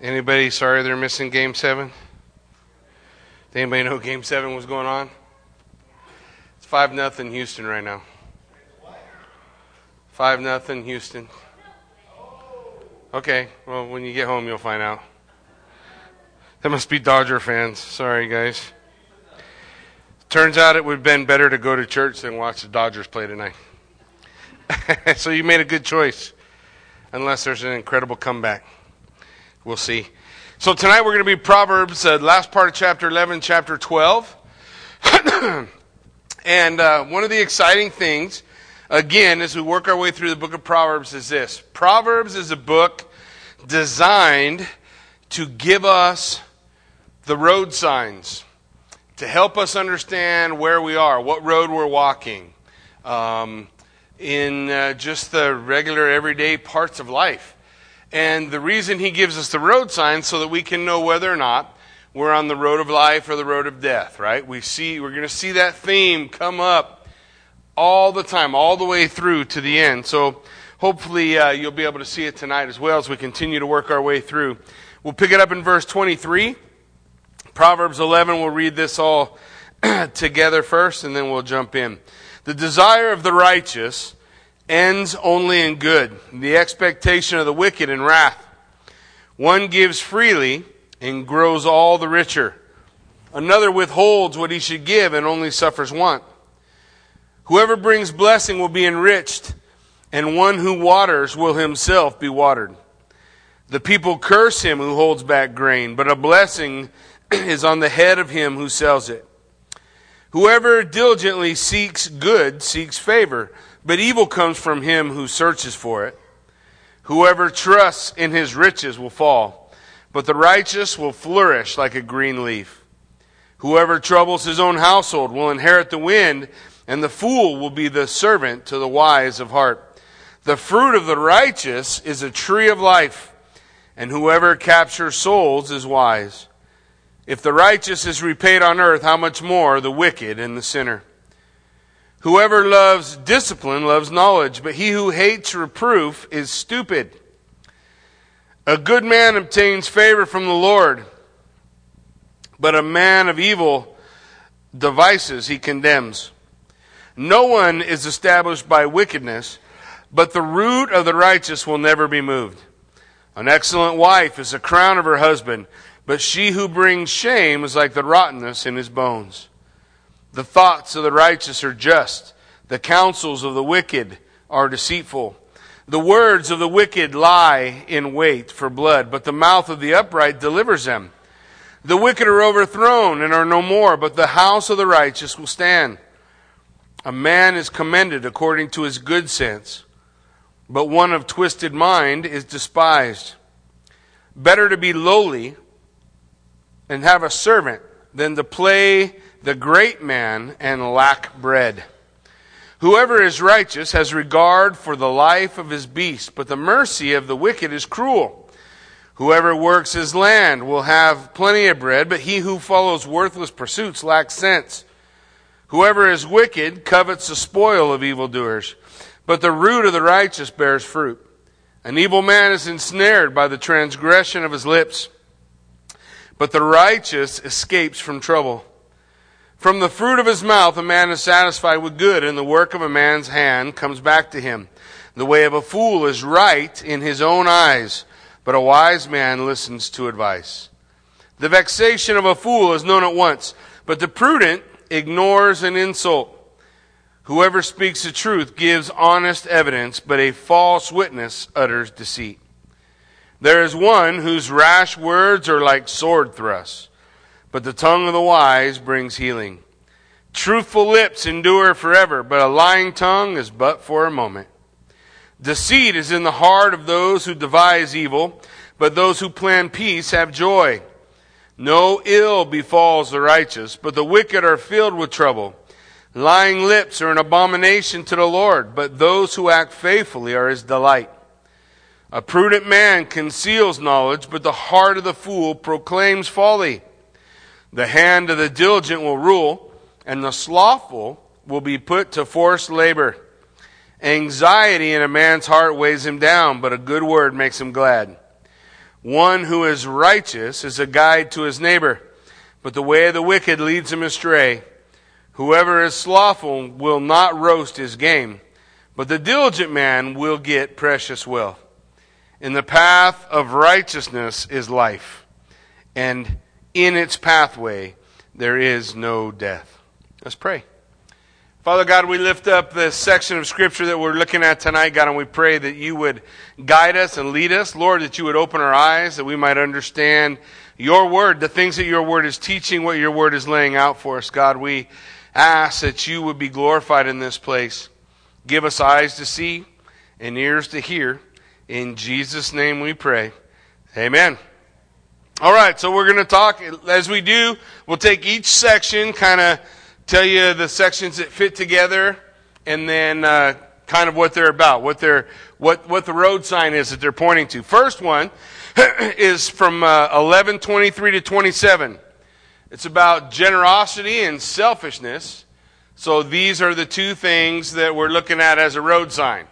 Anybody sorry they're missing game seven? Did anybody know game seven was going on? It's five nothing Houston right now. Five nothing Houston. Okay, well when you get home you'll find out. That must be Dodger fans. Sorry guys. Turns out it would have been better to go to church than watch the Dodgers play tonight. so you made a good choice, unless there's an incredible comeback. We'll see. So tonight we're going to be Proverbs, uh, last part of chapter 11, chapter 12. and uh, one of the exciting things, again, as we work our way through the book of Proverbs, is this Proverbs is a book designed to give us the road signs to help us understand where we are, what road we're walking, um, in uh, just the regular everyday parts of life. And the reason he gives us the road signs so that we can know whether or not we're on the road of life or the road of death, right? We see, we're going to see that theme come up all the time, all the way through to the end. So hopefully uh, you'll be able to see it tonight as well as we continue to work our way through. We'll pick it up in verse 23. Proverbs 11, we'll read this all together first and then we'll jump in. The desire of the righteous ends only in good, the expectation of the wicked in wrath. One gives freely and grows all the richer. Another withholds what he should give and only suffers want. Whoever brings blessing will be enriched, and one who waters will himself be watered. The people curse him who holds back grain, but a blessing is on the head of him who sells it. Whoever diligently seeks good seeks favor, but evil comes from him who searches for it. Whoever trusts in his riches will fall, but the righteous will flourish like a green leaf. Whoever troubles his own household will inherit the wind, and the fool will be the servant to the wise of heart. The fruit of the righteous is a tree of life, and whoever captures souls is wise. If the righteous is repaid on earth, how much more the wicked and the sinner? Whoever loves discipline loves knowledge, but he who hates reproof is stupid. A good man obtains favor from the Lord, but a man of evil devices he condemns. No one is established by wickedness, but the root of the righteous will never be moved. An excellent wife is the crown of her husband but she who brings shame is like the rottenness in his bones. The thoughts of the righteous are just, the counsels of the wicked are deceitful. The words of the wicked lie in wait for blood, but the mouth of the upright delivers them. The wicked are overthrown and are no more, but the house of the righteous will stand. A man is commended according to his good sense, but one of twisted mind is despised. Better to be lowly and have a servant than to play the great man and lack bread. Whoever is righteous has regard for the life of his beast, but the mercy of the wicked is cruel. Whoever works his land will have plenty of bread, but he who follows worthless pursuits lacks sense. Whoever is wicked covets the spoil of evildoers, but the root of the righteous bears fruit. An evil man is ensnared by the transgression of his lips but the righteous escapes from trouble. From the fruit of his mouth a man is satisfied with good, and the work of a man's hand comes back to him. The way of a fool is right in his own eyes, but a wise man listens to advice. The vexation of a fool is known at once, but the prudent ignores an insult. Whoever speaks the truth gives honest evidence, but a false witness utters deceit. There is one whose rash words are like sword thrusts, but the tongue of the wise brings healing. Truthful lips endure forever, but a lying tongue is but for a moment. Deceit is in the heart of those who devise evil, but those who plan peace have joy. No ill befalls the righteous, but the wicked are filled with trouble. Lying lips are an abomination to the Lord, but those who act faithfully are his delight. A prudent man conceals knowledge, but the heart of the fool proclaims folly. The hand of the diligent will rule, and the slothful will be put to forced labor. Anxiety in a man's heart weighs him down, but a good word makes him glad. One who is righteous is a guide to his neighbor, but the way of the wicked leads him astray. Whoever is slothful will not roast his game, but the diligent man will get precious wealth. In the path of righteousness is life, and in its pathway there is no death. Let's pray. Father God, we lift up this section of Scripture that we're looking at tonight, God, and we pray that you would guide us and lead us. Lord, that you would open our eyes, that we might understand your word, the things that your word is teaching, what your word is laying out for us. God, we ask that you would be glorified in this place. Give us eyes to see and ears to hear. In Jesus' name we pray. Amen. All right, so we're going to talk. As we do, we'll take each section, kind of tell you the sections that fit together, and then uh, kind of what they're about, what they're, what what the road sign is that they're pointing to. First one is from uh, 11:23 to 27. It's about generosity and selfishness. So these are the two things that we're looking at as a road sign: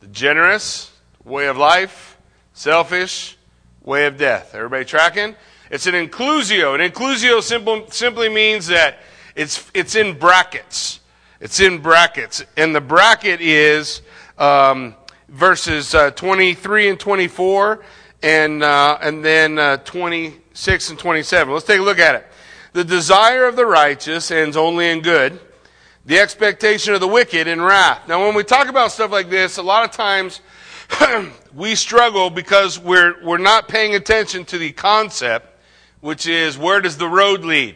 the generous way of life, selfish way of death. Everybody tracking? It's an inclusio. An inclusio simple, simply means that it's, it's in brackets. It's in brackets. And the bracket is um, verses uh, 23 and 24, and, uh, and then uh, 26 and 27. Let's take a look at it. The desire of the righteous ends only in good, the expectation of the wicked in wrath. Now, when we talk about stuff like this, a lot of times we struggle because we're, we're not paying attention to the concept, which is where does the road lead?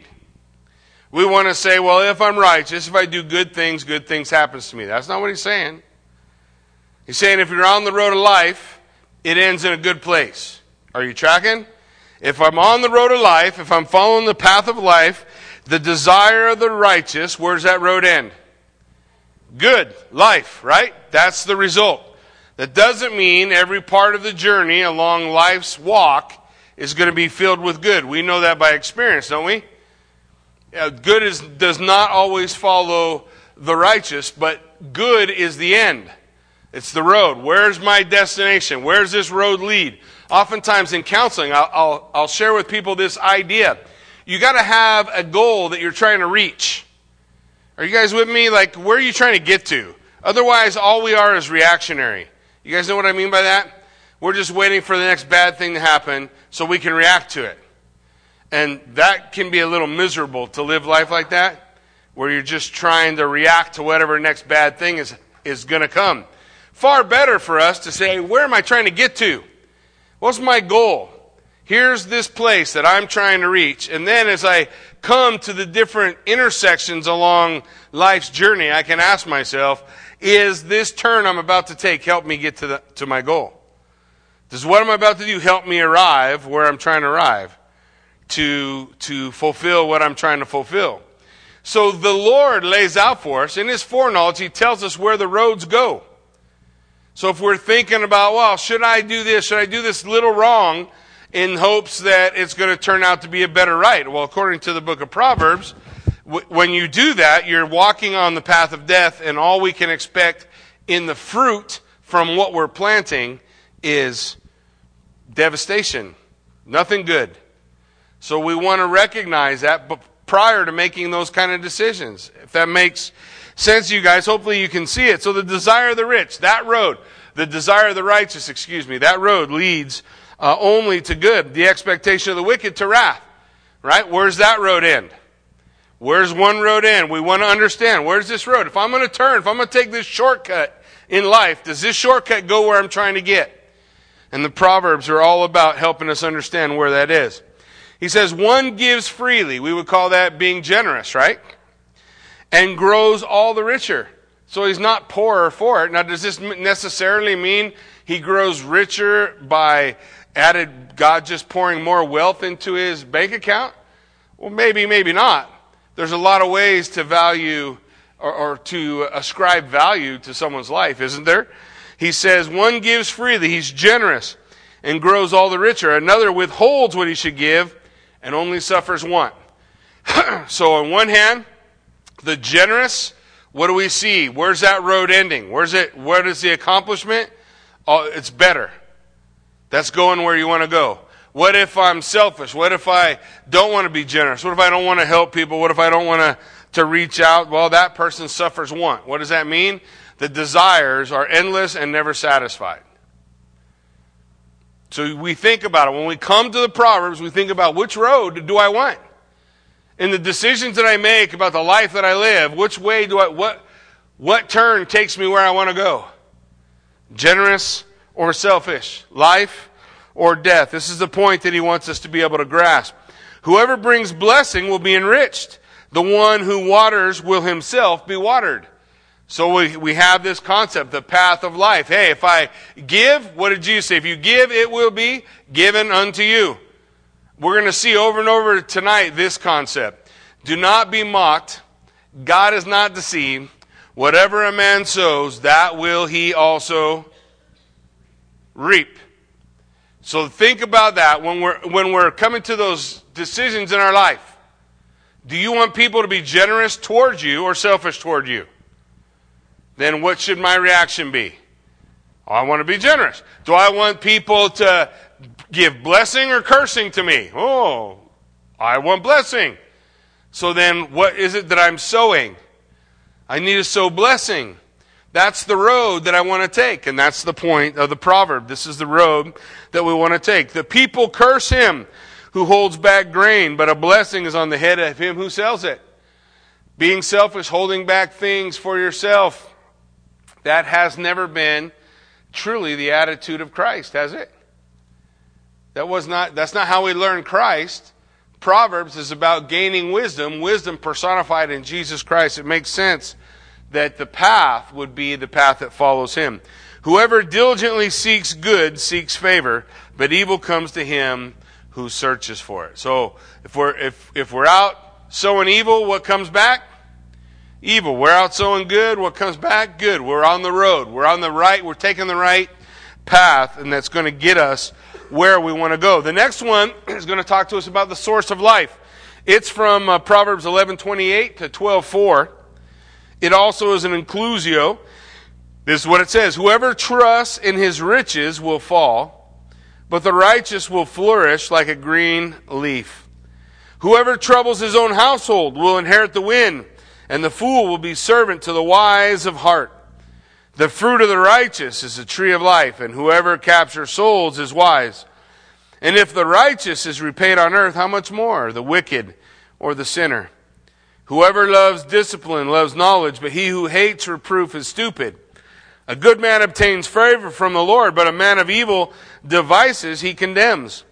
We want to say, well, if I'm righteous, if I do good things, good things happens to me. That's not what he's saying. He's saying if you're on the road of life, it ends in a good place. Are you tracking? If I'm on the road of life, if I'm following the path of life, the desire of the righteous, where does that road end? Good. Life, right? That's the result. That doesn't mean every part of the journey along life's walk is going to be filled with good. We know that by experience, don't we? good is, does not always follow the righteous, but good is the end. It's the road. Where's my destination? Where's this road lead? Oftentimes in counseling, I'll, I'll, I'll share with people this idea. You got to have a goal that you're trying to reach. Are you guys with me? Like, where are you trying to get to? Otherwise, all we are is reactionary. You guys know what I mean by that? We're just waiting for the next bad thing to happen so we can react to it. And that can be a little miserable to live life like that, where you're just trying to react to whatever next bad thing is, is going to come. Far better for us to say, where am I trying to get to? What's my goal? Here's this place that I'm trying to reach. And then as I come to the different intersections along life's journey, I can ask myself, is this turn I'm about to take help me get to, the, to my goal? Does what I'm about to do help me arrive where I'm trying to arrive? to, to fulfill what I'm trying to fulfill. So the Lord lays out for us, in His foreknowledge, He tells us where the roads go. So if we're thinking about, well, should I do this? Should I do this little wrong in hopes that it's going to turn out to be a better right? Well, according to the book of Proverbs, when you do that, you're walking on the path of death, and all we can expect in the fruit from what we're planting is devastation. Nothing good. So we want to recognize that prior to making those kind of decisions. If that makes sense to you guys, hopefully you can see it. So the desire of the rich, that road, the desire of the righteous, excuse me, that road leads uh, only to good. The expectation of the wicked to wrath. Right? Where's that road end? Where's one road end? We want to understand. Where's this road? If I'm going to turn, if I'm going to take this shortcut in life, does this shortcut go where I'm trying to get? And the Proverbs are all about helping us understand where that is. He says, one gives freely. We would call that being generous, right? And grows all the richer. So he's not poorer for it. Now, does this necessarily mean he grows richer by added God just pouring more wealth into his bank account? Well, maybe, maybe not. There's a lot of ways to value or, or to ascribe value to someone's life, isn't there? He says, one gives freely. He's generous and grows all the richer. Another withholds what he should give and only suffers want. so, on one hand, the generous, what do we see? Where's that road ending? Where's it? What is the accomplishment? Oh, it's better. That's going where you want to go. What if I'm selfish? What if I don't want to be generous? What if I don't want to help people? What if I don't want to, to reach out? Well, that person suffers want. What does that mean? The desires are endless and never satisfied. So we think about it. When we come to the Proverbs, we think about which road do I want? In the decisions that I make about the life that I live, which way do I, what, what turn takes me where I want to go? Generous or selfish? Life or death? This is the point that he wants us to be able to grasp. Whoever brings blessing will be enriched. The one who waters will himself be watered. So we, we have this concept, the path of life. Hey, if I give, what did Jesus say? If you give, it will be given unto you. We're going to see over and over tonight this concept. Do not be mocked. God is not deceived. Whatever a man sows, that will he also reap. So think about that when we're, when we're coming to those decisions in our life. Do you want people to be generous towards you or selfish toward you? then what should my reaction be? Oh, I want to be generous. Do I want people to give blessing or cursing to me? Oh, I want blessing. So then what is it that I'm sowing? I need to sow blessing. That's the road that I want to take. And that's the point of the proverb. This is the road that we want to take. The people curse him who holds back grain, but a blessing is on the head of him who sells it. Being selfish, holding back things for yourself, that has never been truly the attitude of Christ, has it? That was not, that's not how we learn Christ. Proverbs is about gaining wisdom, wisdom personified in Jesus Christ. It makes sense that the path would be the path that follows him. Whoever diligently seeks good seeks favor, but evil comes to him who searches for it. So if we're, if, if we're out sowing evil, what comes back? evil. We're out sowing good. What comes back? Good. We're on the road. We're on the right. We're taking the right path, and that's going to get us where we want to go. The next one is going to talk to us about the source of life. It's from uh, Proverbs 11:28 to 12:4. It also is an inclusio. This is what it says: Whoever trusts in his riches will fall, but the righteous will flourish like a green leaf. Whoever troubles his own household will inherit the wind and the fool will be servant to the wise of heart. The fruit of the righteous is a tree of life, and whoever captures souls is wise. And if the righteous is repaid on earth, how much more the wicked or the sinner? Whoever loves discipline loves knowledge, but he who hates reproof is stupid. A good man obtains favor from the Lord, but a man of evil devices he condemns.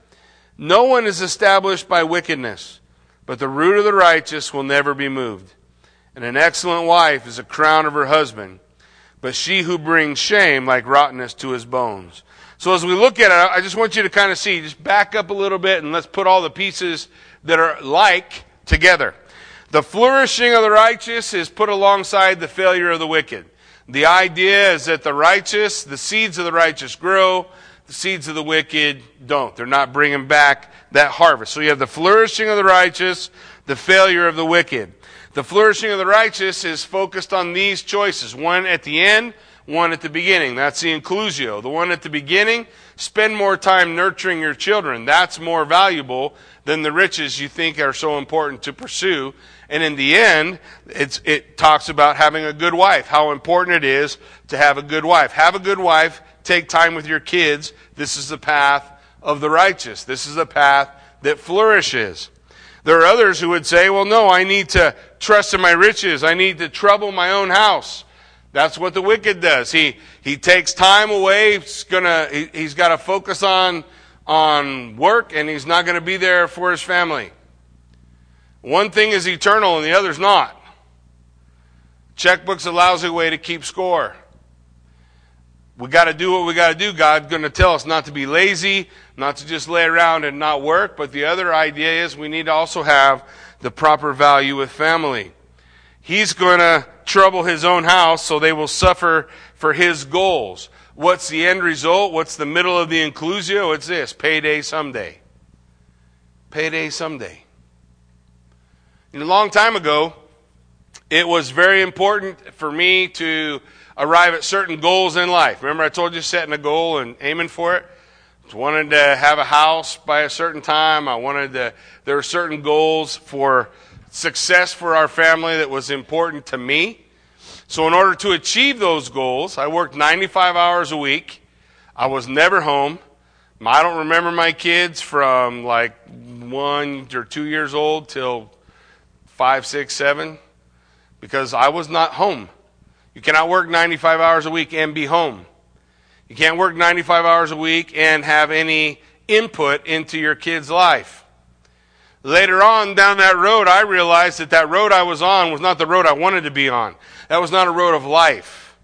No one is established by wickedness, but the root of the righteous will never be moved. And an excellent wife is a crown of her husband, but she who brings shame like rottenness to his bones. So as we look at it, I just want you to kind of see, just back up a little bit and let's put all the pieces that are like together. The flourishing of the righteous is put alongside the failure of the wicked. The idea is that the righteous, the seeds of the righteous grow, the seeds of the wicked don't. They're not bringing back that harvest. So you have the flourishing of the righteous, the failure of the wicked. The flourishing of the righteous is focused on these choices one at the end, one at the beginning. That's the inclusio. The one at the beginning, spend more time nurturing your children. That's more valuable than the riches you think are so important to pursue. And in the end, it talks about having a good wife, how important it is to have a good wife. Have a good wife, take time with your kids. This is the path of the righteous. This is the path that flourishes. There are others who would say, well, no, I need to trust in my riches. I need to trouble my own house. That's what the wicked does. He, he takes time away. He's gonna, he, he's got to focus on, on work and he's not to be there for his family. One thing is eternal and the other's not. Checkbook's a lousy way to keep score we got to do what we got to do. God's going to tell us not to be lazy, not to just lay around and not work. But the other idea is we need to also have the proper value with family. He's going to trouble his own house, so they will suffer for his goals. What's the end result? What's the middle of the inclusio? It's this payday someday. Payday someday. A long time ago, it was very important for me to arrive at certain goals in life. Remember, I told you setting a goal and aiming for it? I wanted to have a house by a certain time. I wanted to, there were certain goals for success for our family that was important to me. So, in order to achieve those goals, I worked 95 hours a week. I was never home. I don't remember my kids from like one or two years old till five, six, seven, because I was not home. You cannot work 95 hours a week and be home. You can't work 95 hours a week and have any input into your kid's life. Later on down that road, I realized that that road I was on was not the road I wanted to be on. That was not a road of life.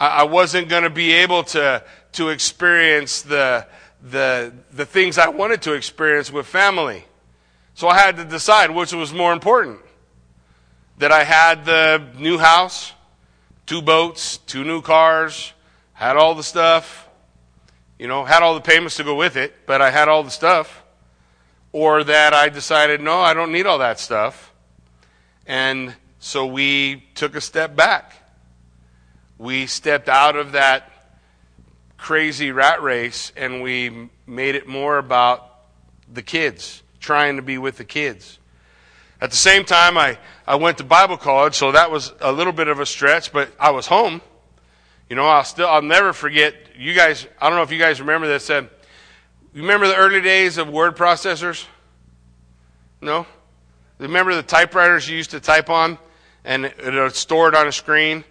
I, wasn't going to be able to, to experience the, the, the things I wanted to experience with family. So I had to decide which was more important. That I had the new house, two boats, two new cars, had all the stuff, you know, had all the payments to go with it, but I had all the stuff. Or that I decided, no, I don't need all that stuff. And so we took a step back. We stepped out of that crazy rat race and we made it more about the kids, trying to be with the kids. At the same time, I, I went to Bible college, so that was a little bit of a stretch, but I was home. You know, I'll still, I'll never forget. You guys, I don't know if you guys remember this. Uh, you remember the early days of word processors? No. Remember the typewriters you used to type on, and it would store it on a screen, and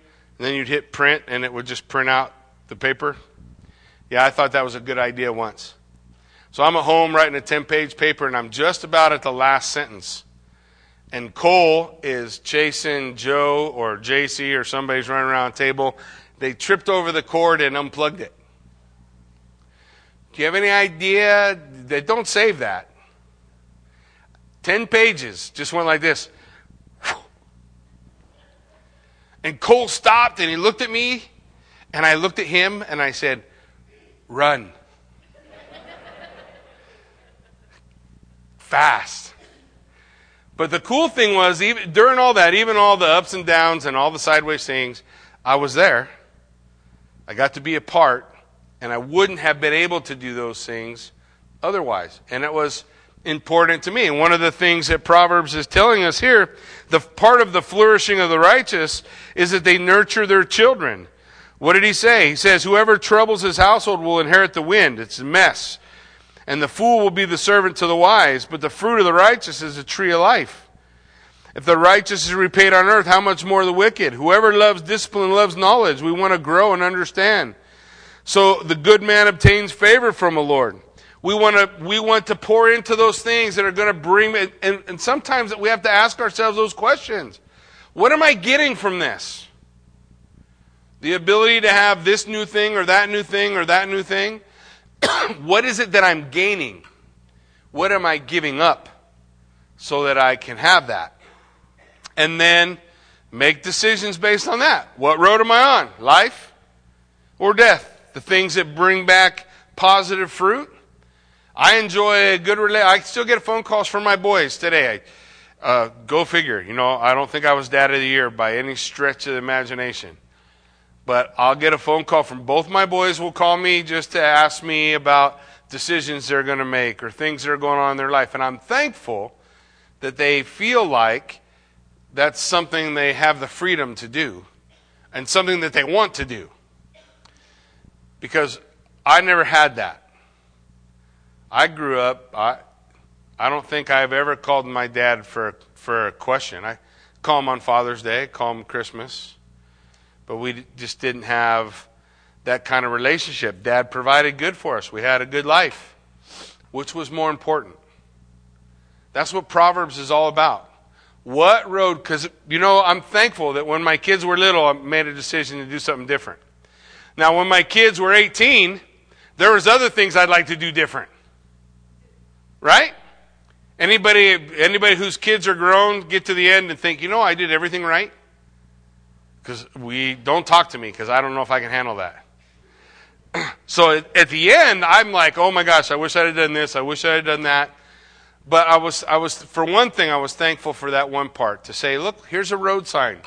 then you'd hit print, and it would just print out the paper. Yeah, I thought that was a good idea once. So I'm at home writing a 10 page paper, and I'm just about at the last sentence. And Cole is chasing Joe or JC or somebody's running around the table, they tripped over the cord and unplugged it. Do you have any idea? They don't save that. Ten pages just went like this. And Cole stopped and he looked at me, and I looked at him and I said, Run. Fast. But the cool thing was, even during all that, even all the ups and downs and all the sideways things, I was there. I got to be a part, and I wouldn't have been able to do those things otherwise. And it was important to me. And one of the things that Proverbs is telling us here, the part of the flourishing of the righteous is that they nurture their children. What did he say? He says, Whoever troubles his household will inherit the wind. It's a mess. And the fool will be the servant to the wise, but the fruit of the righteous is a tree of life. If the righteous is repaid on earth, how much more the wicked? Whoever loves discipline loves knowledge. We want to grow and understand. So the good man obtains favor from the Lord. We want to, we want to pour into those things that are going to bring, and, and sometimes we have to ask ourselves those questions. What am I getting from this? The ability to have this new thing or that new thing or that new thing? what is it that I'm gaining? What am I giving up so that I can have that? and then make decisions based on that. What road am I on? Life or death? The things that bring back positive fruit. I enjoy a good relate. I still get phone calls from my boys today. Uh, go figure. You know, I don't think I was dad of the year by any stretch of the imagination. But I'll get a phone call from both my boys will call me just to ask me about decisions they're going to make or things that are going on in their life. And I'm thankful that they feel like that's something they have the freedom to do and something that they want to do. Because I never had that. I grew up, I, I don't think I've ever called my dad for, for a question. I call him on Father's Day, call him Christmas, but we just didn't have that kind of relationship. Dad provided good for us. We had a good life. Which was more important? That's what Proverbs is all about. What road? Because, you know, I'm thankful that when my kids were little, I made a decision to do something different. Now, when my kids were 18, there was other things I'd like to do different. Right? Anybody, anybody whose kids are grown get to the end and think, you know, I did everything right? Because we don't talk to me because I don't know if I can handle that. so at the end, I'm like, oh my gosh, I wish I had done this. I wish I had done that. But I was, I was, for one thing, I was thankful for that one part to say, look, here's a road sign.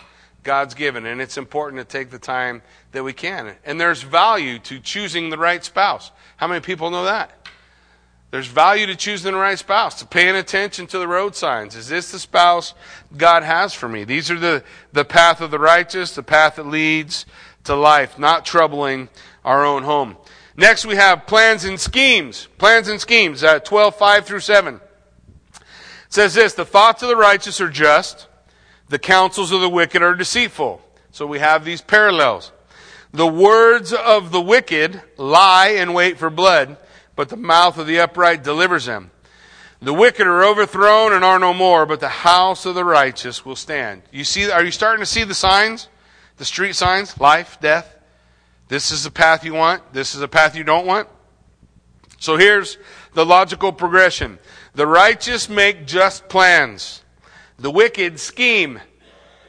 God's given. And it's important to take the time that we can. And there's value to choosing the right spouse. How many people know that? There's value to choosing the right spouse, to paying attention to the road signs. Is this the spouse God has for me? These are the, the path of the righteous, the path that leads to life, not troubling our own home. Next, we have plans and schemes. Plans and schemes, uh, 12, 5 through 7. It says this The thoughts of the righteous are just, the counsels of the wicked are deceitful. So we have these parallels. The words of the wicked lie and wait for blood, but the mouth of the upright delivers them. The wicked are overthrown and are no more, but the house of the righteous will stand. You see, are you starting to see the signs? The street signs? Life, death. This is the path you want. This is the path you don't want. So here's the logical progression. The righteous make just plans. The wicked scheme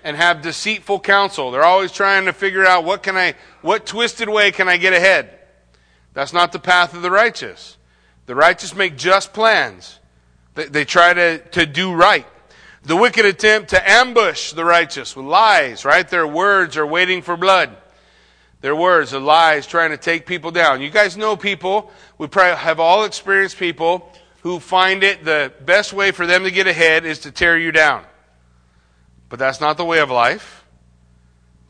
and have deceitful counsel. They're always trying to figure out what can I, what twisted way can I get ahead. That's not the path of the righteous. The righteous make just plans. They, they try to, to do right. The wicked attempt to ambush the righteous with lies, right? Their words are waiting for blood. Their words are lies trying to take people down. You guys know people, we probably have all experienced people who find it the best way for them to get ahead is to tear you down. But that's not the way of life.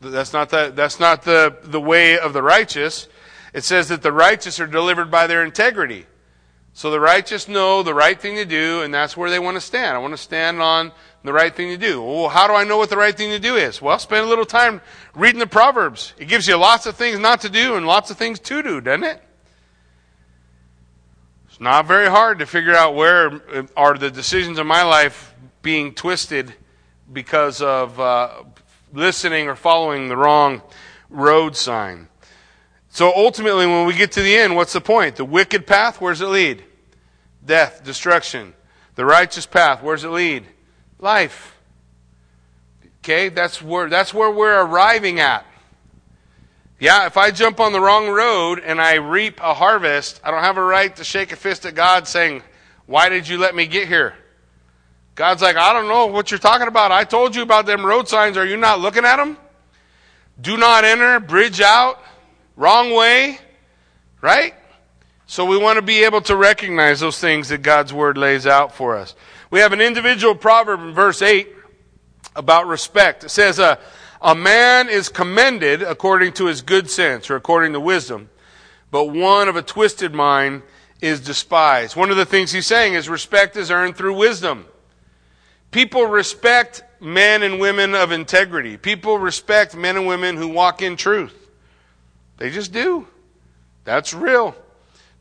That's not the, that's not the, the way of the righteous. It says that the righteous are delivered by their integrity. So the righteous know the right thing to do, and that's where they want to stand. I want to stand on the right thing to do. Well, how do I know what the right thing to do is? Well, spend a little time reading the Proverbs. It gives you lots of things not to do and lots of things to do, doesn't it? It's not very hard to figure out where are the decisions in my life being twisted because of uh, listening or following the wrong road sign. So ultimately, when we get to the end, what's the point? The wicked path, where does it lead? Death, destruction. The righteous path, where does it lead? Life. Okay, that's where, that's where we're arriving at. Yeah, if I jump on the wrong road and I reap a harvest, I don't have a right to shake a fist at God saying, Why did you let me get here? God's like, I don't know what you're talking about. I told you about them road signs. Are you not looking at them? Do not enter, bridge out, wrong way, right? So we want to be able to recognize those things that God's word lays out for us. We have an individual proverb in verse 8 about respect. It says, uh, A man is commended according to his good sense or according to wisdom, but one of a twisted mind is despised. One of the things he's saying is respect is earned through wisdom. People respect men and women of integrity. People respect men and women who walk in truth. They just do. That's real.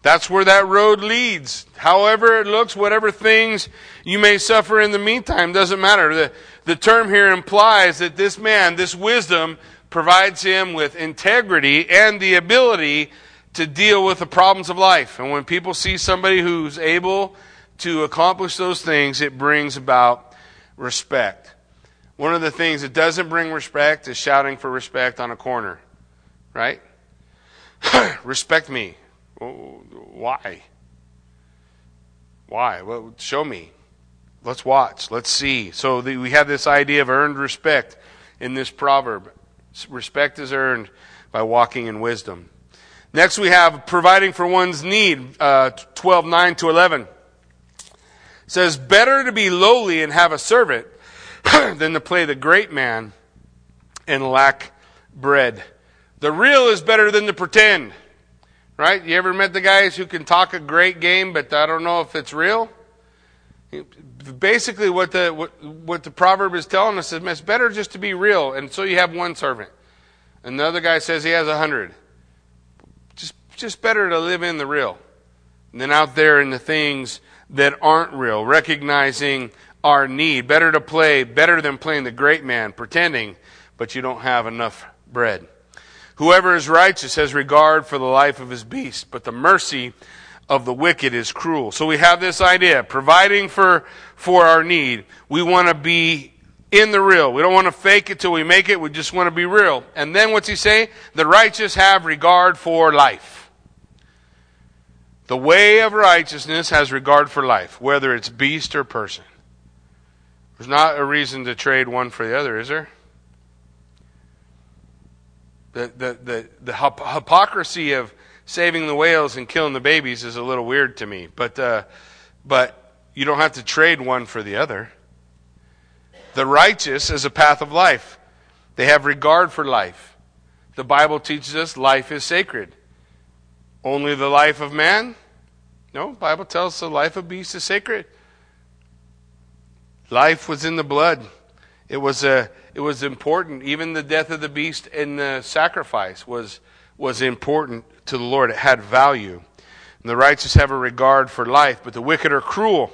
That's where that road leads. However it looks, whatever things you may suffer in the meantime, doesn't matter. The, the term here implies that this man, this wisdom, provides him with integrity and the ability to deal with the problems of life. And when people see somebody who's able to accomplish those things, it brings about respect. One of the things that doesn't bring respect is shouting for respect on a corner, right? respect me. Why? Why? Well, show me. Let's watch. Let's see. So the, we have this idea of earned respect in this proverb. Respect is earned by walking in wisdom. Next, we have providing for one's need, uh, 12, 9 to 11 says, Better to be lowly and have a servant than to play the great man and lack bread. The real is better than the pretend. Right? You ever met the guys who can talk a great game, but I don't know if it's real? Basically, what the, what, what the proverb is telling us is it's better just to be real. And so you have one servant. And the other guy says he has a hundred. Just, just better to live in the real than out there in the things that aren't real, recognizing our need. Better to play, better than playing the great man, pretending, but you don't have enough bread. Whoever is righteous has regard for the life of his beast, but the mercy of the wicked is cruel. So we have this idea, providing for, for our need. We want to be in the real. We don't want to fake it till we make it. We just want to be real. And then what's he saying? The righteous have regard for life. The way of righteousness has regard for life, whether it's beast or person. There's not a reason to trade one for the other, is there? The, the, the, the hypocrisy of saving the whales and killing the babies is a little weird to me. But, uh, but you don't have to trade one for the other. The righteous is a path of life. They have regard for life. The Bible teaches us life is sacred. Only the life of man? No, Bible tells us the life of beast is sacred. Life was in the blood. It was a it was important. Even the death of the beast and the sacrifice was was important to the Lord. It had value. And the righteous have a regard for life, but the wicked are cruel.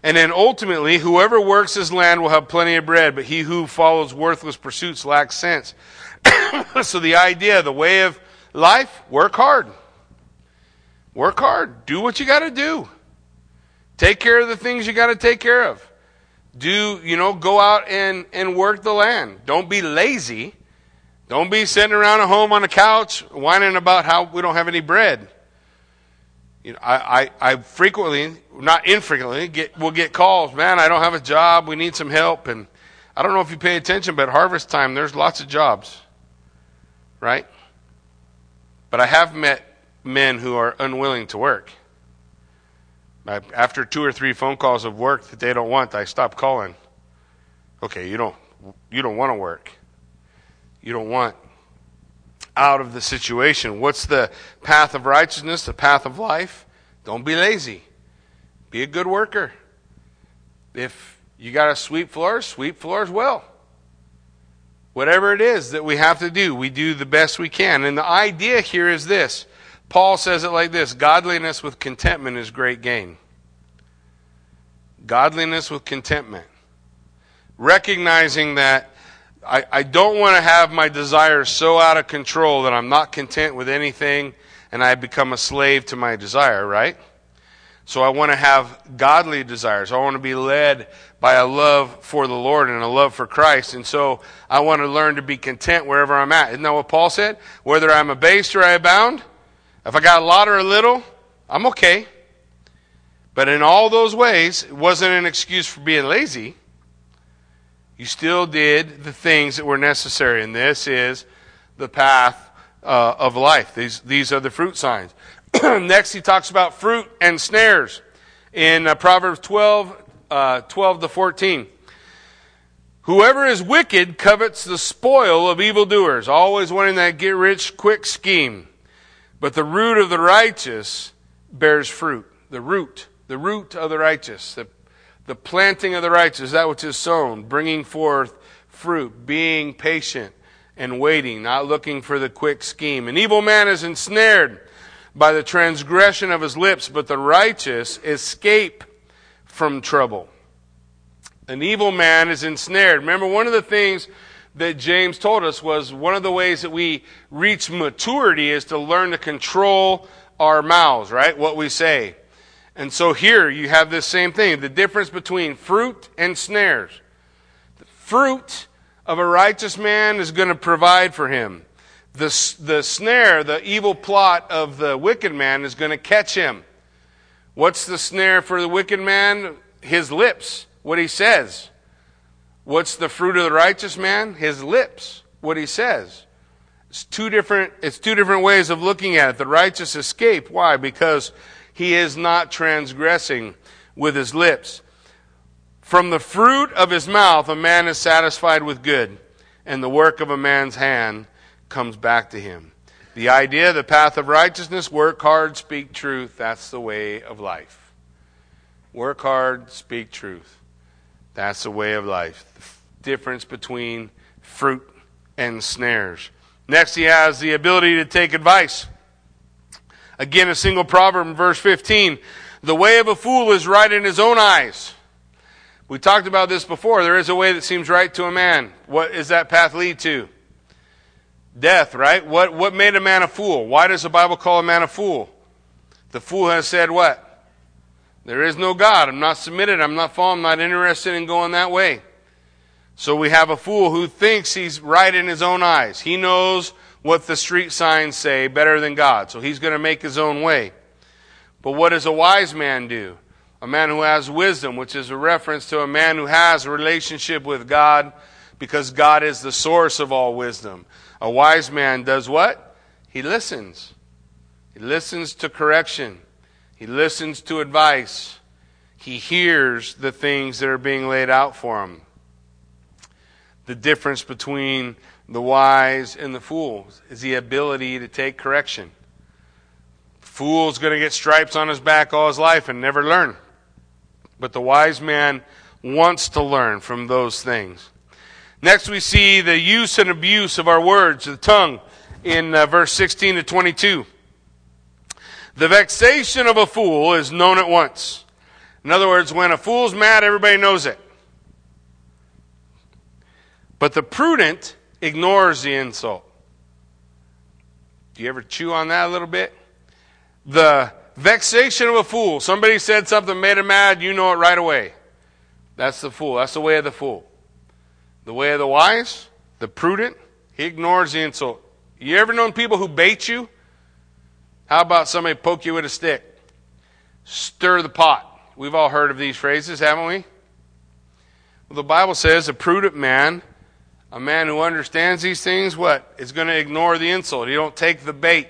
And then ultimately, whoever works his land will have plenty of bread, but he who follows worthless pursuits lacks sense. so the idea, the way of life, work hard. Work hard. Do what you got to do. Take care of the things you got to take care of. Do, you know, go out and, and work the land. Don't be lazy. Don't be sitting around at home on a couch whining about how we don't have any bread. You know, I, I, I frequently, not infrequently, get, will get calls, man, I don't have a job, we need some help. And I don't know if you pay attention, but harvest time, there's lots of jobs. Right? But I have met men who are unwilling to work. After two or three phone calls of work that they don't want, I stop calling. Okay, you don't you don't want to work. You don't want out of the situation. What's the path of righteousness, the path of life? Don't be lazy. Be a good worker. If you got to sweep floors, sweep floors well. Whatever it is that we have to do, we do the best we can. And the idea here is this Paul says it like this Godliness with contentment is great gain. Godliness with contentment. Recognizing that I, I don't want to have my desires so out of control that I'm not content with anything and I become a slave to my desire, right? So I want to have godly desires. I want to be led by a love for the Lord and a love for Christ. And so I want to learn to be content wherever I'm at. Isn't that what Paul said? Whether I'm abased or I abound, if I got a lot or a little, I'm okay. But in all those ways, it wasn't an excuse for being lazy. You still did the things that were necessary, and this is the path uh, of life. These, these are the fruit signs. Next, he talks about fruit and snares in uh, Proverbs 12, uh, 12 to 14. Whoever is wicked covets the spoil of evildoers, always wanting that get rich quick scheme. But the root of the righteous bears fruit. The root, the root of the righteous, the the planting of the righteous, that which is sown, bringing forth fruit, being patient and waiting, not looking for the quick scheme. An evil man is ensnared by the transgression of his lips, but the righteous escape from trouble. An evil man is ensnared. Remember, one of the things that James told us was one of the ways that we reach maturity is to learn to control our mouths, right? What we say. And so here you have this same thing the difference between fruit and snares. The fruit of a righteous man is going to provide for him. The, the snare, the evil plot of the wicked man is going to catch him. What's the snare for the wicked man? His lips, what he says. What's the fruit of the righteous man? His lips, what he says. It's two different, it's two different ways of looking at it. The righteous escape. Why? Because he is not transgressing with his lips. From the fruit of his mouth, a man is satisfied with good, and the work of a man's hand comes back to him. The idea, the path of righteousness, work hard, speak truth, that's the way of life. Work hard, speak truth. That's the way of life. The difference between fruit and snares. Next, he has the ability to take advice. Again, a single proverb in verse 15. The way of a fool is right in his own eyes. We talked about this before. There is a way that seems right to a man. What does that path lead to? Death, right? What, what made a man a fool? Why does the Bible call a man a fool? The fool has said what? There is no God. I'm not submitted. I'm not following. I'm not interested in going that way. So we have a fool who thinks he's right in his own eyes. He knows what the street signs say better than God. So he's going to make his own way. But what does a wise man do? A man who has wisdom, which is a reference to a man who has a relationship with God because God is the source of all wisdom. A wise man does what? He listens. He listens to correction. He listens to advice. He hears the things that are being laid out for him. The difference between the wise and the fool is the ability to take correction. Fool's going to get stripes on his back all his life and never learn. But the wise man wants to learn from those things. Next, we see the use and abuse of our words, the tongue, in uh, verse 16 to 22. The vexation of a fool is known at once. In other words, when a fool's mad, everybody knows it. But the prudent ignores the insult. Do you ever chew on that a little bit? The vexation of a fool. Somebody said something, made him mad, you know it right away. That's the fool. That's the way of the fool. The way of the wise, the prudent, he ignores the insult. You ever known people who bait you? How about somebody poke you with a stick? Stir the pot. We've all heard of these phrases, haven't we? Well, the Bible says a prudent man, a man who understands these things, what? Is going to ignore the insult. He don't take the bait.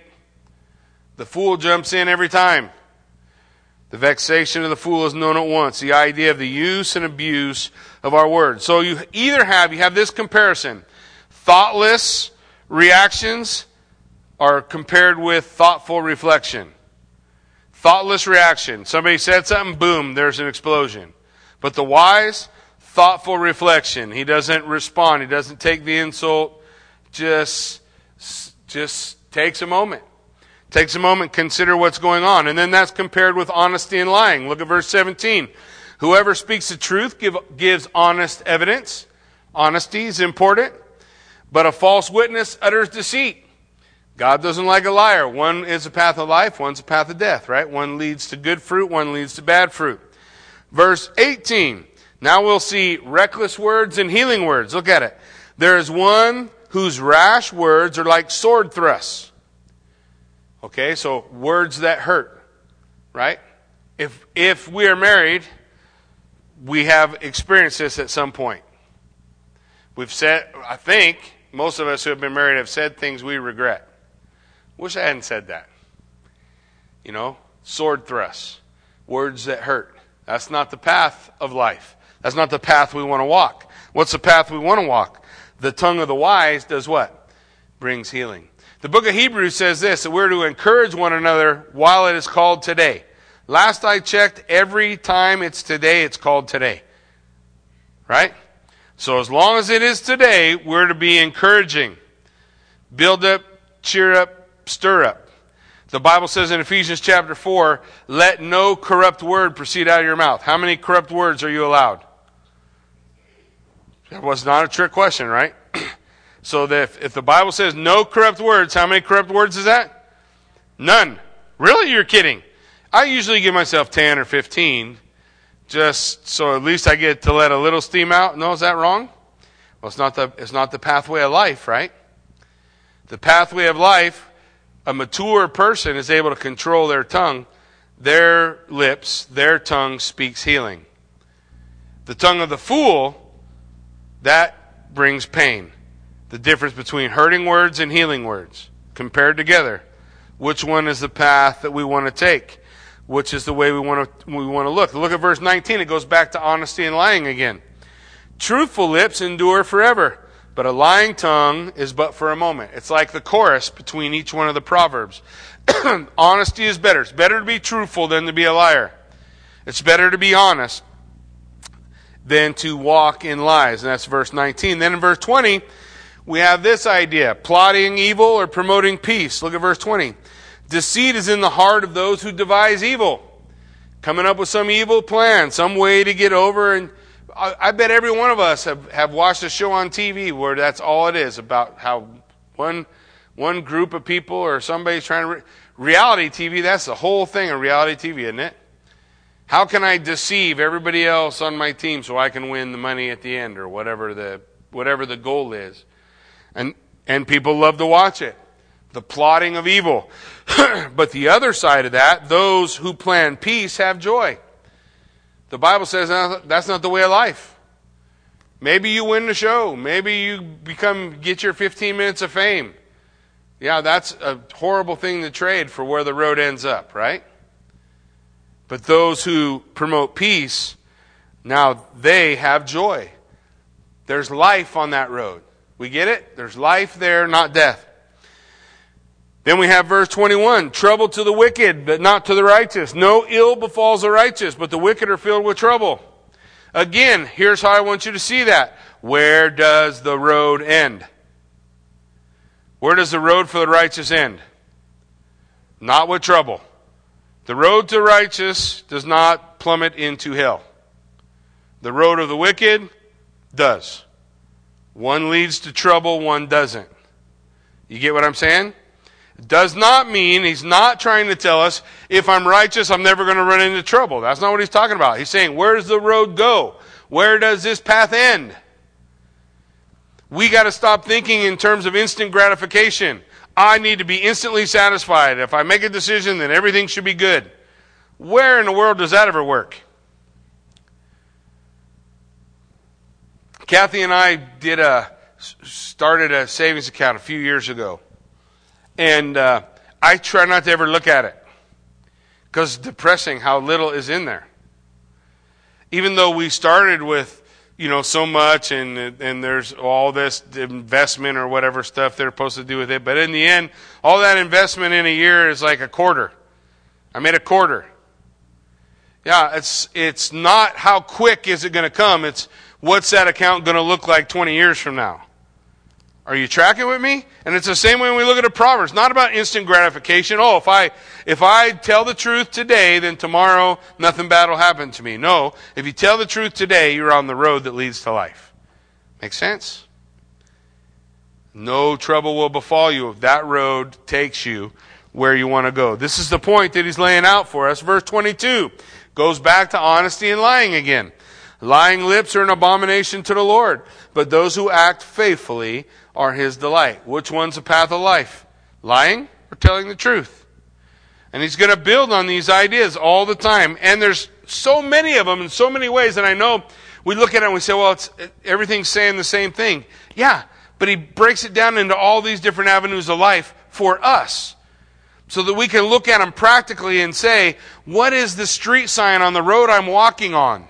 The fool jumps in every time. The vexation of the fool is known at once. The idea of the use and abuse of our words. So you either have, you have this comparison. Thoughtless reactions are compared with thoughtful reflection. Thoughtless reaction. Somebody said something, boom, there's an explosion. But the wise, thoughtful reflection. He doesn't respond. He doesn't take the insult. Just, just takes a moment. Takes a moment, consider what's going on. And then that's compared with honesty and lying. Look at verse 17. Whoever speaks the truth give, gives honest evidence. Honesty is important. But a false witness utters deceit. God doesn't like a liar. One is a path of life, one's a path of death, right? One leads to good fruit, one leads to bad fruit. Verse 18. Now we'll see reckless words and healing words. Look at it. There is one whose rash words are like sword thrusts. Okay, so words that hurt, right? If, if we are married, we have experienced this at some point. We've said, I think, most of us who have been married have said things we regret. Wish I hadn't said that. You know, sword thrusts, words that hurt. That's not the path of life. That's not the path we want to walk. What's the path we want to walk? The tongue of the wise does what? Brings healing. The book of Hebrews says this that we're to encourage one another while it is called today. Last I checked, every time it's today, it's called today. Right? So as long as it is today, we're to be encouraging. Build up, cheer up, stir up. The Bible says in Ephesians chapter 4, let no corrupt word proceed out of your mouth. How many corrupt words are you allowed? That was not a trick question, right? So that if, if the Bible says no corrupt words, how many corrupt words is that? None. Really? You're kidding. I usually give myself 10 or 15 just so at least I get to let a little steam out. No, is that wrong? Well, it's not the, it's not the pathway of life, right? The pathway of life, a mature person is able to control their tongue. Their lips, their tongue speaks healing. The tongue of the fool, that brings pain the difference between hurting words and healing words compared together. Which one is the path that we want to take? Which is the way we want to, we want to look? Look at verse 19. It goes back to honesty and lying again. Truthful lips endure forever, but a lying tongue is but for a moment. It's like the chorus between each one of the proverbs. Honesty is better. It's better to be truthful than to be a liar. It's better to be honest than to walk in lies. And that's verse 19. Then in verse 20, we have this idea plotting evil or promoting peace. Look at verse 20. Deceit is in the heart of those who devise evil. Coming up with some evil plan, some way to get over. And I, I bet every one of us have, have watched a show on TV where that's all it is about how one, one group of people or somebody's trying to. Re- reality TV, that's the whole thing of reality TV, isn't it? How can I deceive everybody else on my team so I can win the money at the end or whatever the, whatever the goal is? And, and people love to watch it. The plotting of evil. but the other side of that, those who plan peace have joy. The Bible says that's not the way of life. Maybe you win the show. Maybe you become get your 15 minutes of fame. Yeah, that's a horrible thing to trade for where the road ends up, right? But those who promote peace, now they have joy. There's life on that road. We get it? There's life there, not death. Then we have verse 21 trouble to the wicked, but not to the righteous. No ill befalls the righteous, but the wicked are filled with trouble. Again, here's how I want you to see that. Where does the road end? Where does the road for the righteous end? Not with trouble. The road to righteous does not plummet into hell. The road of the wicked does. One leads to trouble, one doesn't. You get what I'm saying? Does not mean he's not trying to tell us if I'm righteous, I'm never going to run into trouble. That's not what he's talking about. He's saying, where does the road go? Where does this path end? We got to stop thinking in terms of instant gratification. I need to be instantly satisfied. If I make a decision, then everything should be good. Where in the world does that ever work? Kathy and I did a started a savings account a few years ago. And uh, I try not to ever look at it because it's depressing how little is in there. Even though we started with, you know, so much and, and there's all this investment or whatever stuff they're supposed to do with it. But in the end, all that investment in a year is like a quarter. I made a quarter. Yeah, it's, it's not how quick is it going to come. It's what's that account going to look like 20 years from now. Are you tracking with me? And it's the same way when we look at the Proverbs. Not about instant gratification. Oh, if I, if I tell the truth today, then tomorrow nothing bad will happen to me. No. If you tell the truth today, you're on the road that leads to life. Make sense? No trouble will befall you if that road takes you where you want to go. This is the point that he's laying out for us. Verse 22 goes back to honesty and lying again. Lying lips are an abomination to the Lord, but those who act faithfully are his delight. Which one's the path of life? Lying or telling the truth? And he's going to build on these ideas all the time. And there's so many of them in so many ways. And I know we look at it and we say, well, it's, everything's saying the same thing. Yeah, but he breaks it down into all these different avenues of life for us. So that we can look at them practically and say, what is the street sign on the road I'm walking on?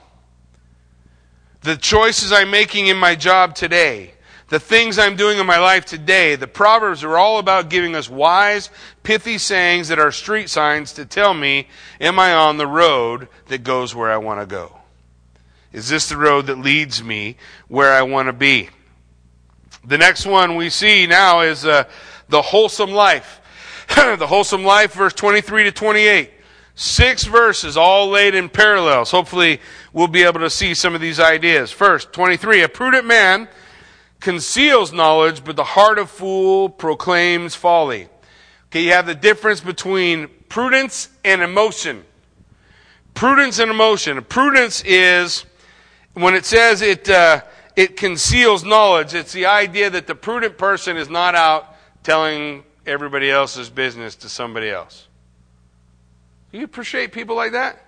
The choices I'm making in my job today the things I'm doing in my life today, the Proverbs are all about giving us wise, pithy sayings that are street signs to tell me, am I on the road that goes where I want to go? Is this the road that leads me where I want to be? The next one we see now is uh, the wholesome life. the wholesome life, verse 23 to 28. Six verses, all laid in parallels. Hopefully, we'll be able to see some of these ideas. First, 23. A prudent man conceals knowledge, but the heart of fool proclaims folly. Okay, you have the difference between prudence and emotion. Prudence and emotion. Prudence is when it says it uh, it conceals knowledge. It's the idea that the prudent person is not out telling everybody else's business to somebody else. You appreciate people like that?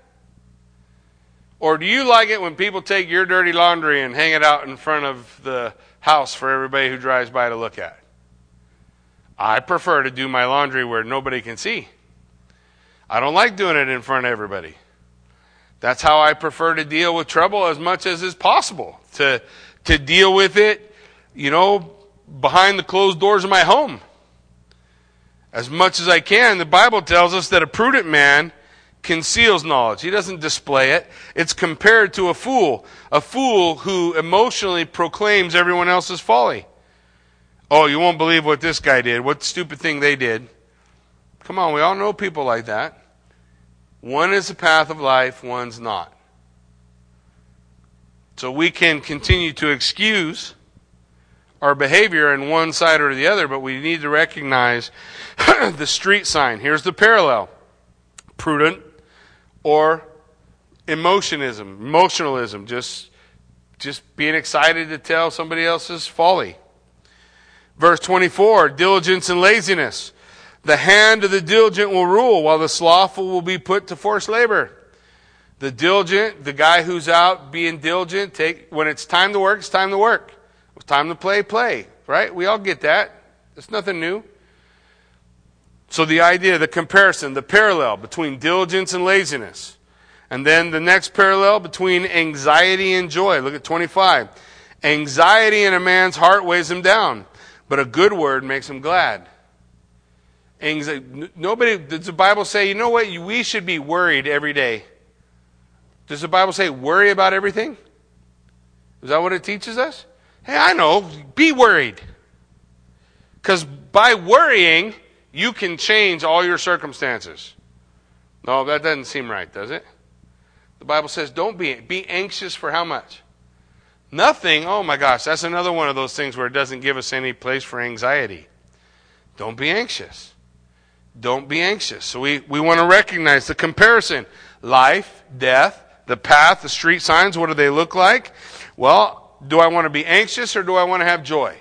Or do you like it when people take your dirty laundry and hang it out in front of the house for everybody who drives by to look at. I prefer to do my laundry where nobody can see. I don't like doing it in front of everybody. That's how I prefer to deal with trouble as much as is possible. To, to deal with it, you know, behind the closed doors of my home. As much as I can. The Bible tells us that a prudent man conceals knowledge. He doesn't display it. It's compared to a fool, a fool who emotionally proclaims everyone else's folly. Oh, you won't believe what this guy did, what stupid thing they did. Come on, we all know people like that. One is the path of life, one's not. So we can continue to excuse our behavior in one side or the other, but we need to recognize the street sign. Here's the parallel prudent or emotionism, emotionalism, just, just being excited to tell somebody else's folly. Verse 24, diligence and laziness. The hand of the diligent will rule, while the slothful will be put to forced labor. The diligent, the guy who's out being diligent, take when it's time to work, it's time to work. It's time to play, play. Right? We all get that. It's nothing new. So the idea, the comparison, the parallel between diligence and laziness. And then the next parallel between anxiety and joy. Look at 25. Anxiety in a man's heart weighs him down, but a good word makes him glad. Anxiety, nobody, does the Bible say, you know what, we should be worried every day? Does the Bible say worry about everything? Is that what it teaches us? Hey, I know, be worried. Because by worrying, you can change all your circumstances. No, that doesn't seem right, does it? The Bible says don't be be anxious for how much? Nothing. Oh my gosh, that's another one of those things where it doesn't give us any place for anxiety. Don't be anxious. Don't be anxious. So we, we want to recognize the comparison. Life, death, the path, the street signs, what do they look like? Well, do I want to be anxious or do I want to have joy?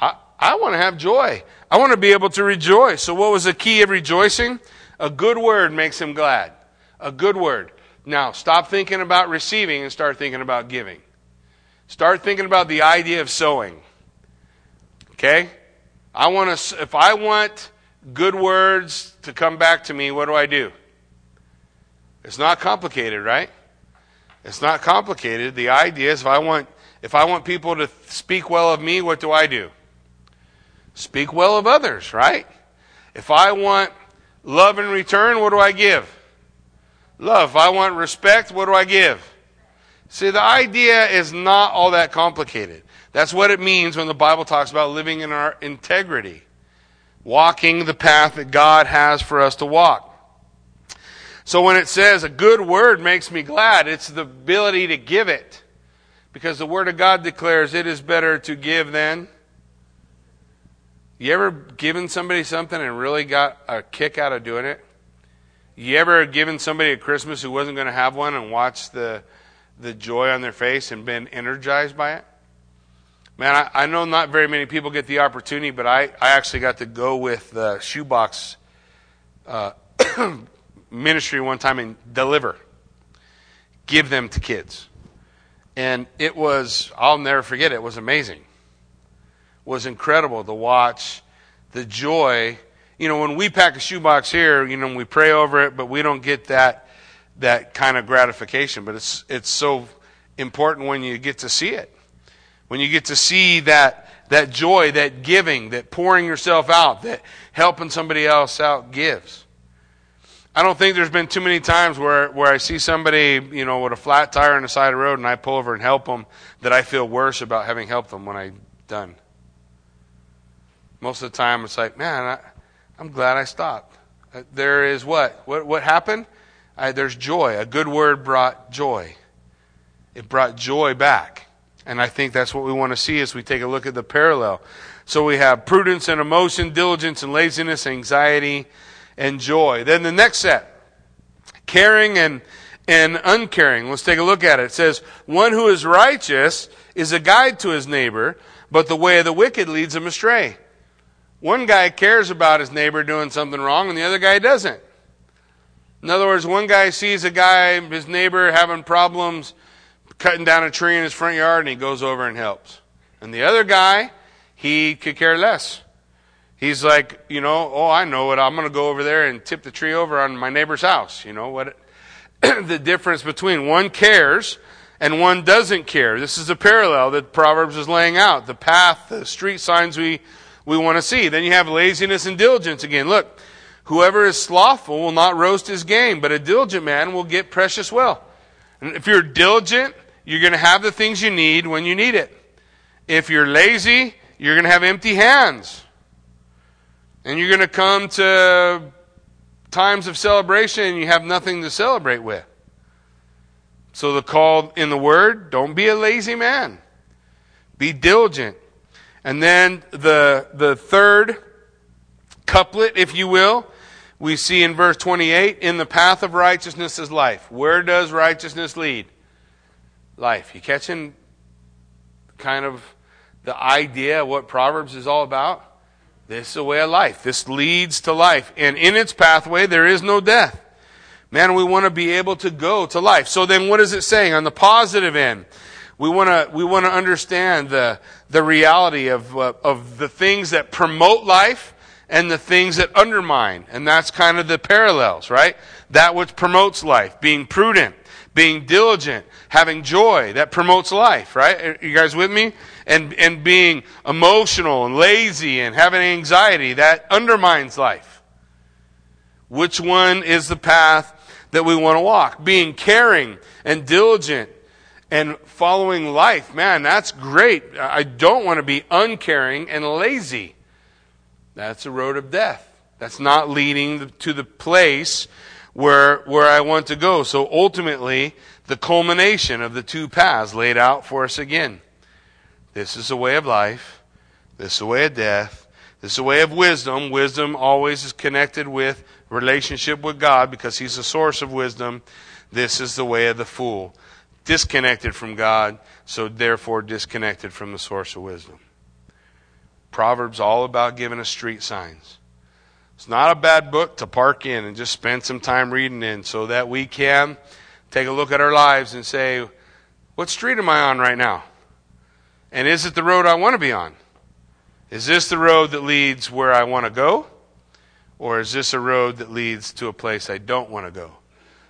I, I want to have joy. I want to be able to rejoice. So what was the key of rejoicing? A good word makes him glad. A good word. Now, stop thinking about receiving and start thinking about giving. Start thinking about the idea of sowing. Okay? I want to, if I want good words to come back to me, what do I do? It's not complicated, right? It's not complicated. The idea is if I want if I want people to speak well of me, what do I do? Speak well of others, right? If I want love in return, what do I give? Love. If I want respect, what do I give? See, the idea is not all that complicated. That's what it means when the Bible talks about living in our integrity walking the path that God has for us to walk. So when it says a good word makes me glad, it's the ability to give it. Because the Word of God declares it is better to give than. You ever given somebody something and really got a kick out of doing it? You ever given somebody a Christmas who wasn't going to have one and watched the, the joy on their face and been energized by it? Man, I, I, know not very many people get the opportunity, but I, I actually got to go with the shoebox uh, ministry one time and deliver, give them to kids. And it was, I'll never forget it, it was amazing. Was incredible to watch the joy. You know, when we pack a shoebox here, you know, we pray over it, but we don't get that, that kind of gratification. But it's, it's so important when you get to see it when you get to see that, that joy, that giving, that pouring yourself out, that helping somebody else out gives. I don't think there's been too many times where, where I see somebody, you know, with a flat tire on the side of the road and I pull over and help them that I feel worse about having helped them when I'm done. Most of the time it's like, man, I, I'm glad I stopped. Uh, there is what? What, what happened? I, there's joy. A good word brought joy. It brought joy back. And I think that's what we want to see as we take a look at the parallel. So we have prudence and emotion, diligence and laziness, anxiety and joy. Then the next set, caring and, and uncaring. Let's take a look at it. It says, one who is righteous is a guide to his neighbor, but the way of the wicked leads him astray. One guy cares about his neighbor doing something wrong and the other guy doesn't. In other words, one guy sees a guy, his neighbor, having problems cutting down a tree in his front yard and he goes over and helps. And the other guy, he could care less. He's like, you know, oh, I know it. I'm going to go over there and tip the tree over on my neighbor's house. You know what? the difference between one cares and one doesn't care. This is a parallel that Proverbs is laying out. The path, the street signs we, we want to see. Then you have laziness and diligence again. Look, whoever is slothful will not roast his game, but a diligent man will get precious well. And if you're diligent, you're going to have the things you need when you need it. If you're lazy, you're going to have empty hands. And you're going to come to times of celebration and you have nothing to celebrate with. So the call in the word, don't be a lazy man. Be diligent. And then the, the third couplet, if you will, we see in verse 28, in the path of righteousness is life. Where does righteousness lead? life. You catching kind of the idea of what Proverbs is all about? This is a way of life. This leads to life. And in its pathway, there is no death. Man, we want to be able to go to life. So then what is it saying on the positive end? We want to, we want to understand the, the reality of, uh, of the things that promote life and the things that undermine. And that's kind of the parallels, right? That which promotes life, being prudent, being diligent, having joy, that promotes life, right? Are you guys with me? And, and being emotional and lazy and having anxiety, that undermines life. Which one is the path that we want to walk. Being caring and diligent and following life. Man, that's great. I don't want to be uncaring and lazy. That's a road of death. That's not leading to the place where, where I want to go. So ultimately, the culmination of the two paths laid out for us again. This is a way of life. This is a way of death. This is a way of wisdom. Wisdom always is connected with relationship with God because He's the source of wisdom. This is the way of the fool. Disconnected from God, so therefore disconnected from the source of wisdom. Proverbs all about giving us street signs. It's not a bad book to park in and just spend some time reading in so that we can take a look at our lives and say, what street am I on right now? And is it the road I want to be on? Is this the road that leads where I want to go? Or is this a road that leads to a place I don't want to go?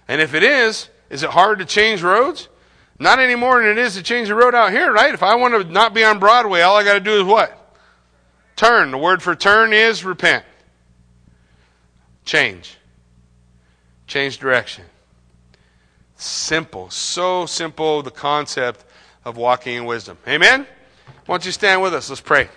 And if it is, is it hard to change roads? Not any more than it is to change the road out here, right? If I want to not be on Broadway, all I got to do is what? Turn. The word for turn is repent. Change. Change direction. Simple. So simple, the concept of walking in wisdom. Amen? Why don't you stand with us? Let's pray.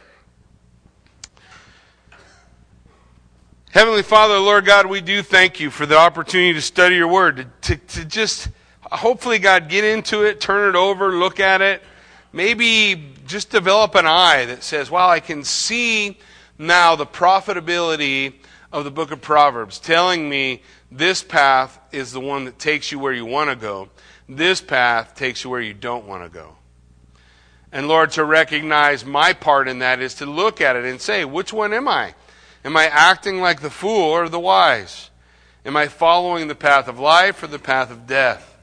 Heavenly Father, Lord God, we do thank you for the opportunity to study your word, to, to, to, just hopefully, God, get into it, turn it over, look at it. Maybe just develop an eye that says, wow, I can see now the profitability of the book of Proverbs, telling me this path is the one that takes you where you want to go. This path takes you where you don't want to go. And Lord, to recognize my part in that is to look at it and say, which one am I? Am I acting like the fool or the wise? Am I following the path of life or the path of death?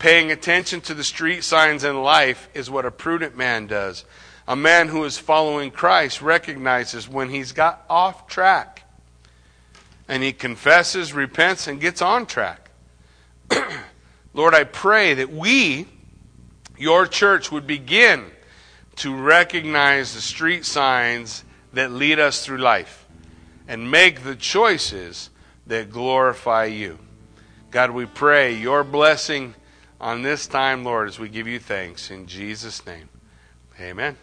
Paying attention to the street signs in life is what a prudent man does. A man who is following Christ recognizes when he's got off track and he confesses, repents, and gets on track. Lord, I pray that we, your church, would begin to recognize the street signs that lead us through life and make the choices that glorify you. God, we pray your blessing on this time, Lord, as we give you thanks. In Jesus' name, amen.